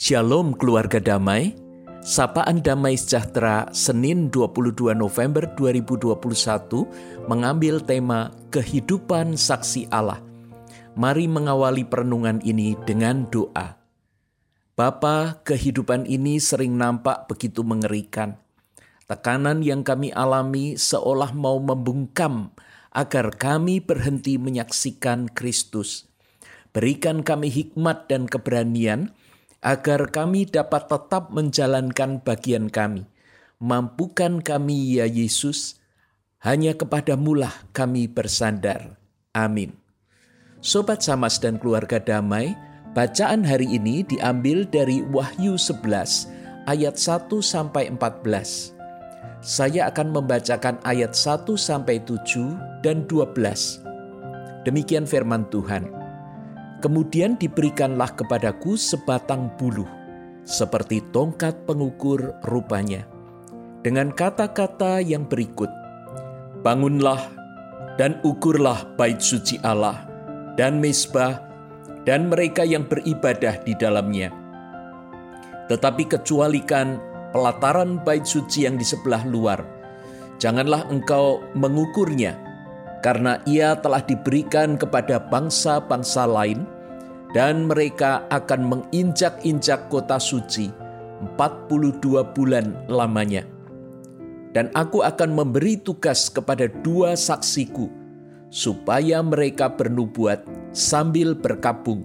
Shalom keluarga damai, Sapaan Damai Sejahtera Senin 22 November 2021 mengambil tema Kehidupan Saksi Allah. Mari mengawali perenungan ini dengan doa. Bapa, kehidupan ini sering nampak begitu mengerikan. Tekanan yang kami alami seolah mau membungkam agar kami berhenti menyaksikan Kristus. Berikan kami hikmat dan keberanian agar kami dapat tetap menjalankan bagian kami. Mampukan kami ya Yesus, hanya kepadamulah kami bersandar. Amin. Sobat Samas dan keluarga damai, bacaan hari ini diambil dari Wahyu 11 ayat 1 sampai 14. Saya akan membacakan ayat 1 sampai 7 dan 12. Demikian firman Tuhan. Kemudian diberikanlah kepadaku sebatang bulu, seperti tongkat pengukur rupanya, dengan kata-kata yang berikut, Bangunlah dan ukurlah bait suci Allah dan mesbah dan mereka yang beribadah di dalamnya. Tetapi kecualikan pelataran bait suci yang di sebelah luar, janganlah engkau mengukurnya, karena ia telah diberikan kepada bangsa-bangsa lain, dan mereka akan menginjak-injak kota suci 42 bulan lamanya. Dan aku akan memberi tugas kepada dua saksiku, supaya mereka bernubuat sambil berkabung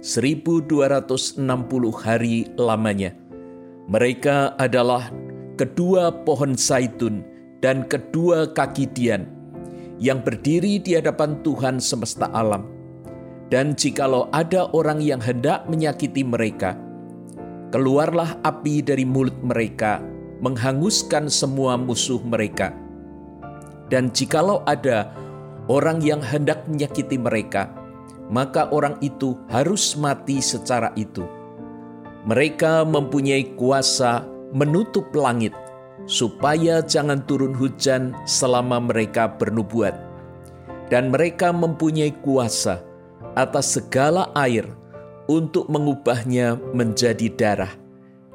1260 hari lamanya. Mereka adalah kedua pohon zaitun dan kedua kaki dian, yang berdiri di hadapan Tuhan semesta alam. Dan jikalau ada orang yang hendak menyakiti mereka, keluarlah api dari mulut mereka, menghanguskan semua musuh mereka. Dan jikalau ada orang yang hendak menyakiti mereka, maka orang itu harus mati secara itu. Mereka mempunyai kuasa menutup langit supaya jangan turun hujan selama mereka bernubuat. Dan mereka mempunyai kuasa atas segala air untuk mengubahnya menjadi darah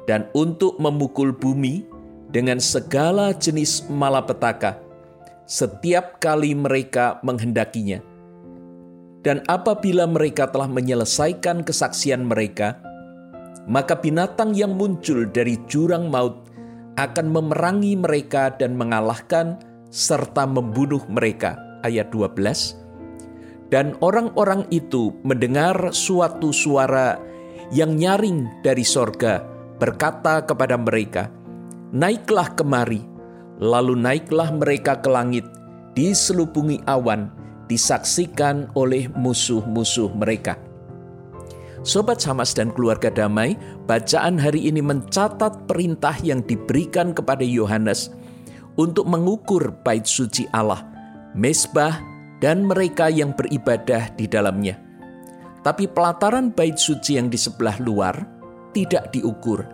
dan untuk memukul bumi dengan segala jenis malapetaka setiap kali mereka menghendakinya. Dan apabila mereka telah menyelesaikan kesaksian mereka, maka binatang yang muncul dari jurang maut akan memerangi mereka dan mengalahkan serta membunuh mereka. Ayat 12. Dan orang-orang itu mendengar suatu suara yang nyaring dari sorga berkata kepada mereka, Naiklah kemari, lalu naiklah mereka ke langit, diselubungi awan, disaksikan oleh musuh-musuh mereka. Sobat Samas dan keluarga damai, bacaan hari ini mencatat perintah yang diberikan kepada Yohanes untuk mengukur bait suci Allah, mesbah, dan mereka yang beribadah di dalamnya. Tapi pelataran bait suci yang di sebelah luar tidak diukur.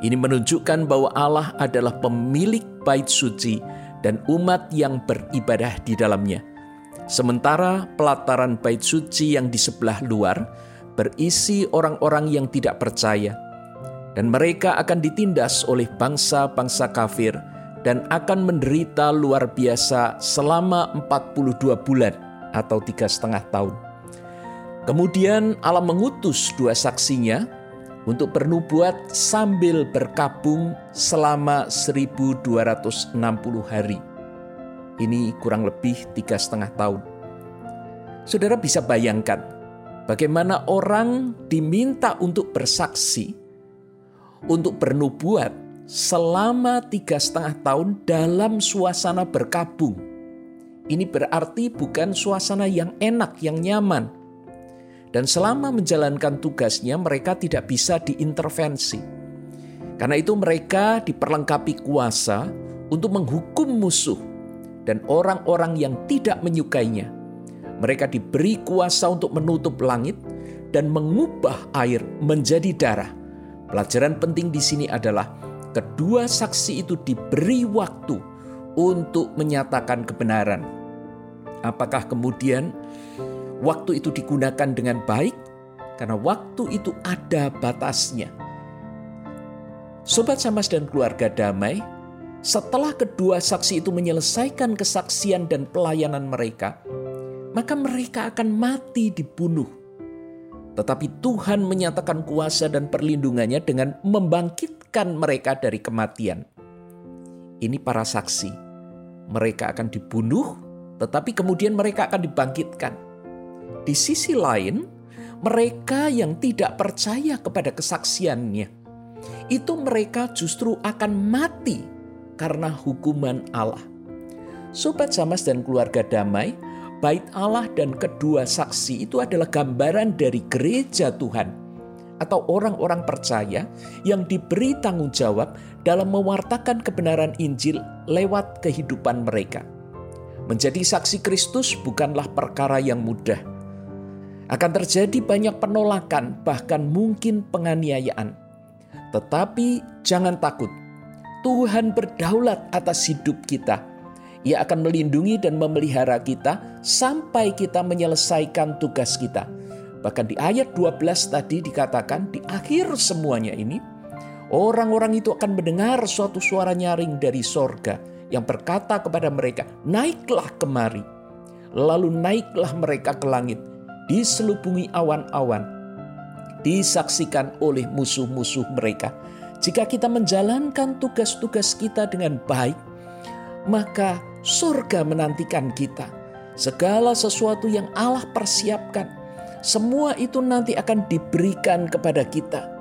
Ini menunjukkan bahwa Allah adalah pemilik bait suci dan umat yang beribadah di dalamnya. Sementara pelataran bait suci yang di sebelah luar berisi orang-orang yang tidak percaya, dan mereka akan ditindas oleh bangsa-bangsa kafir dan akan menderita luar biasa selama 42 bulan atau tiga setengah tahun. Kemudian Allah mengutus dua saksinya untuk bernubuat sambil berkabung selama 1260 hari. Ini kurang lebih tiga setengah tahun. Saudara bisa bayangkan Bagaimana orang diminta untuk bersaksi, untuk bernubuat selama tiga setengah tahun dalam suasana berkabung. Ini berarti bukan suasana yang enak, yang nyaman. Dan selama menjalankan tugasnya mereka tidak bisa diintervensi. Karena itu mereka diperlengkapi kuasa untuk menghukum musuh dan orang-orang yang tidak menyukainya mereka diberi kuasa untuk menutup langit dan mengubah air menjadi darah. Pelajaran penting di sini adalah kedua saksi itu diberi waktu untuk menyatakan kebenaran. Apakah kemudian waktu itu digunakan dengan baik? Karena waktu itu ada batasnya. Sobat Samas dan keluarga damai, setelah kedua saksi itu menyelesaikan kesaksian dan pelayanan mereka, maka mereka akan mati dibunuh. Tetapi Tuhan menyatakan kuasa dan perlindungannya dengan membangkitkan mereka dari kematian. Ini para saksi. Mereka akan dibunuh, tetapi kemudian mereka akan dibangkitkan. Di sisi lain, mereka yang tidak percaya kepada kesaksiannya, itu mereka justru akan mati karena hukuman Allah. Sobat Samas dan keluarga damai, bait Allah dan kedua saksi itu adalah gambaran dari gereja Tuhan atau orang-orang percaya yang diberi tanggung jawab dalam mewartakan kebenaran Injil lewat kehidupan mereka. Menjadi saksi Kristus bukanlah perkara yang mudah. Akan terjadi banyak penolakan, bahkan mungkin penganiayaan. Tetapi jangan takut, Tuhan berdaulat atas hidup kita. Ia akan melindungi dan memelihara kita sampai kita menyelesaikan tugas kita. Bahkan di ayat 12 tadi dikatakan di akhir semuanya ini, orang-orang itu akan mendengar suatu suara nyaring dari sorga yang berkata kepada mereka, naiklah kemari. Lalu naiklah mereka ke langit, diselubungi awan-awan, disaksikan oleh musuh-musuh mereka jika kita menjalankan tugas-tugas kita dengan baik, maka surga menantikan kita. Segala sesuatu yang Allah persiapkan, semua itu nanti akan diberikan kepada kita.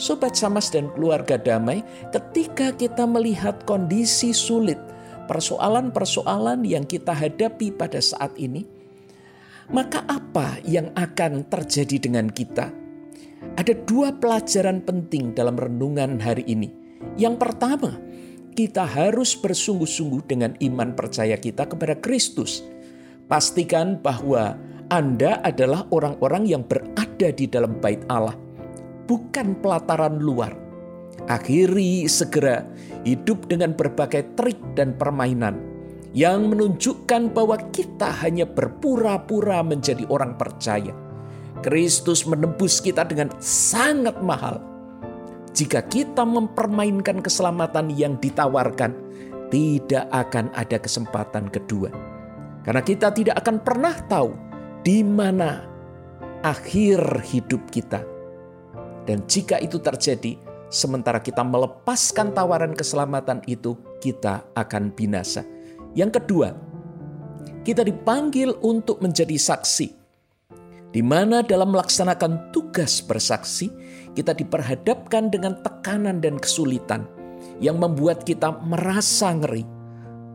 Sobat Samas dan keluarga damai, ketika kita melihat kondisi sulit, persoalan-persoalan yang kita hadapi pada saat ini, maka apa yang akan terjadi dengan kita? Ada dua pelajaran penting dalam renungan hari ini. Yang pertama, kita harus bersungguh-sungguh dengan iman percaya kita kepada Kristus. Pastikan bahwa Anda adalah orang-orang yang berada di dalam bait Allah, bukan pelataran luar. Akhiri segera hidup dengan berbagai trik dan permainan yang menunjukkan bahwa kita hanya berpura-pura menjadi orang percaya Kristus menebus kita dengan sangat mahal. Jika kita mempermainkan keselamatan yang ditawarkan, tidak akan ada kesempatan kedua. Karena kita tidak akan pernah tahu di mana akhir hidup kita. Dan jika itu terjadi, sementara kita melepaskan tawaran keselamatan itu, kita akan binasa. Yang kedua, kita dipanggil untuk menjadi saksi di mana dalam melaksanakan tugas bersaksi, kita diperhadapkan dengan tekanan dan kesulitan yang membuat kita merasa ngeri.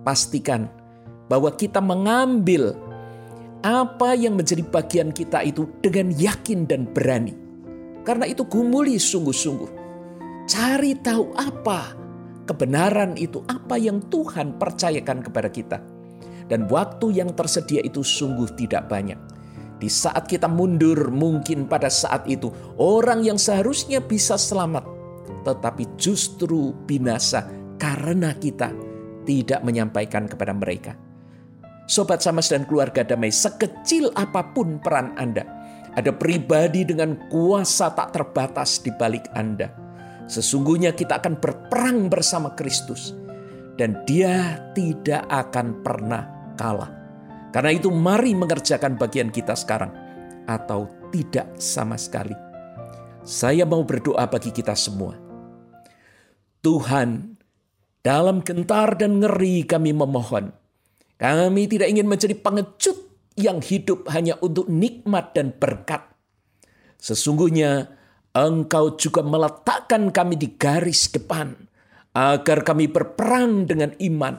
Pastikan bahwa kita mengambil apa yang menjadi bagian kita itu dengan yakin dan berani. Karena itu gumuli sungguh-sungguh. Cari tahu apa kebenaran itu, apa yang Tuhan percayakan kepada kita. Dan waktu yang tersedia itu sungguh tidak banyak di saat kita mundur, mungkin pada saat itu orang yang seharusnya bisa selamat, tetapi justru binasa karena kita tidak menyampaikan kepada mereka. Sobat Samas dan keluarga damai, sekecil apa pun peran Anda, ada pribadi dengan kuasa tak terbatas di balik Anda. Sesungguhnya kita akan berperang bersama Kristus dan dia tidak akan pernah kalah. Karena itu mari mengerjakan bagian kita sekarang atau tidak sama sekali. Saya mau berdoa bagi kita semua. Tuhan, dalam gentar dan ngeri kami memohon. Kami tidak ingin menjadi pengecut yang hidup hanya untuk nikmat dan berkat. Sesungguhnya Engkau juga meletakkan kami di garis depan agar kami berperang dengan iman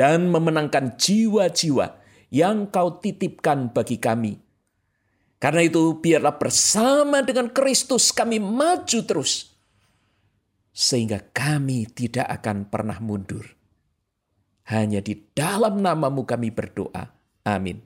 dan memenangkan jiwa-jiwa yang kau titipkan bagi kami. Karena itu biarlah bersama dengan Kristus kami maju terus. Sehingga kami tidak akan pernah mundur. Hanya di dalam namamu kami berdoa. Amin.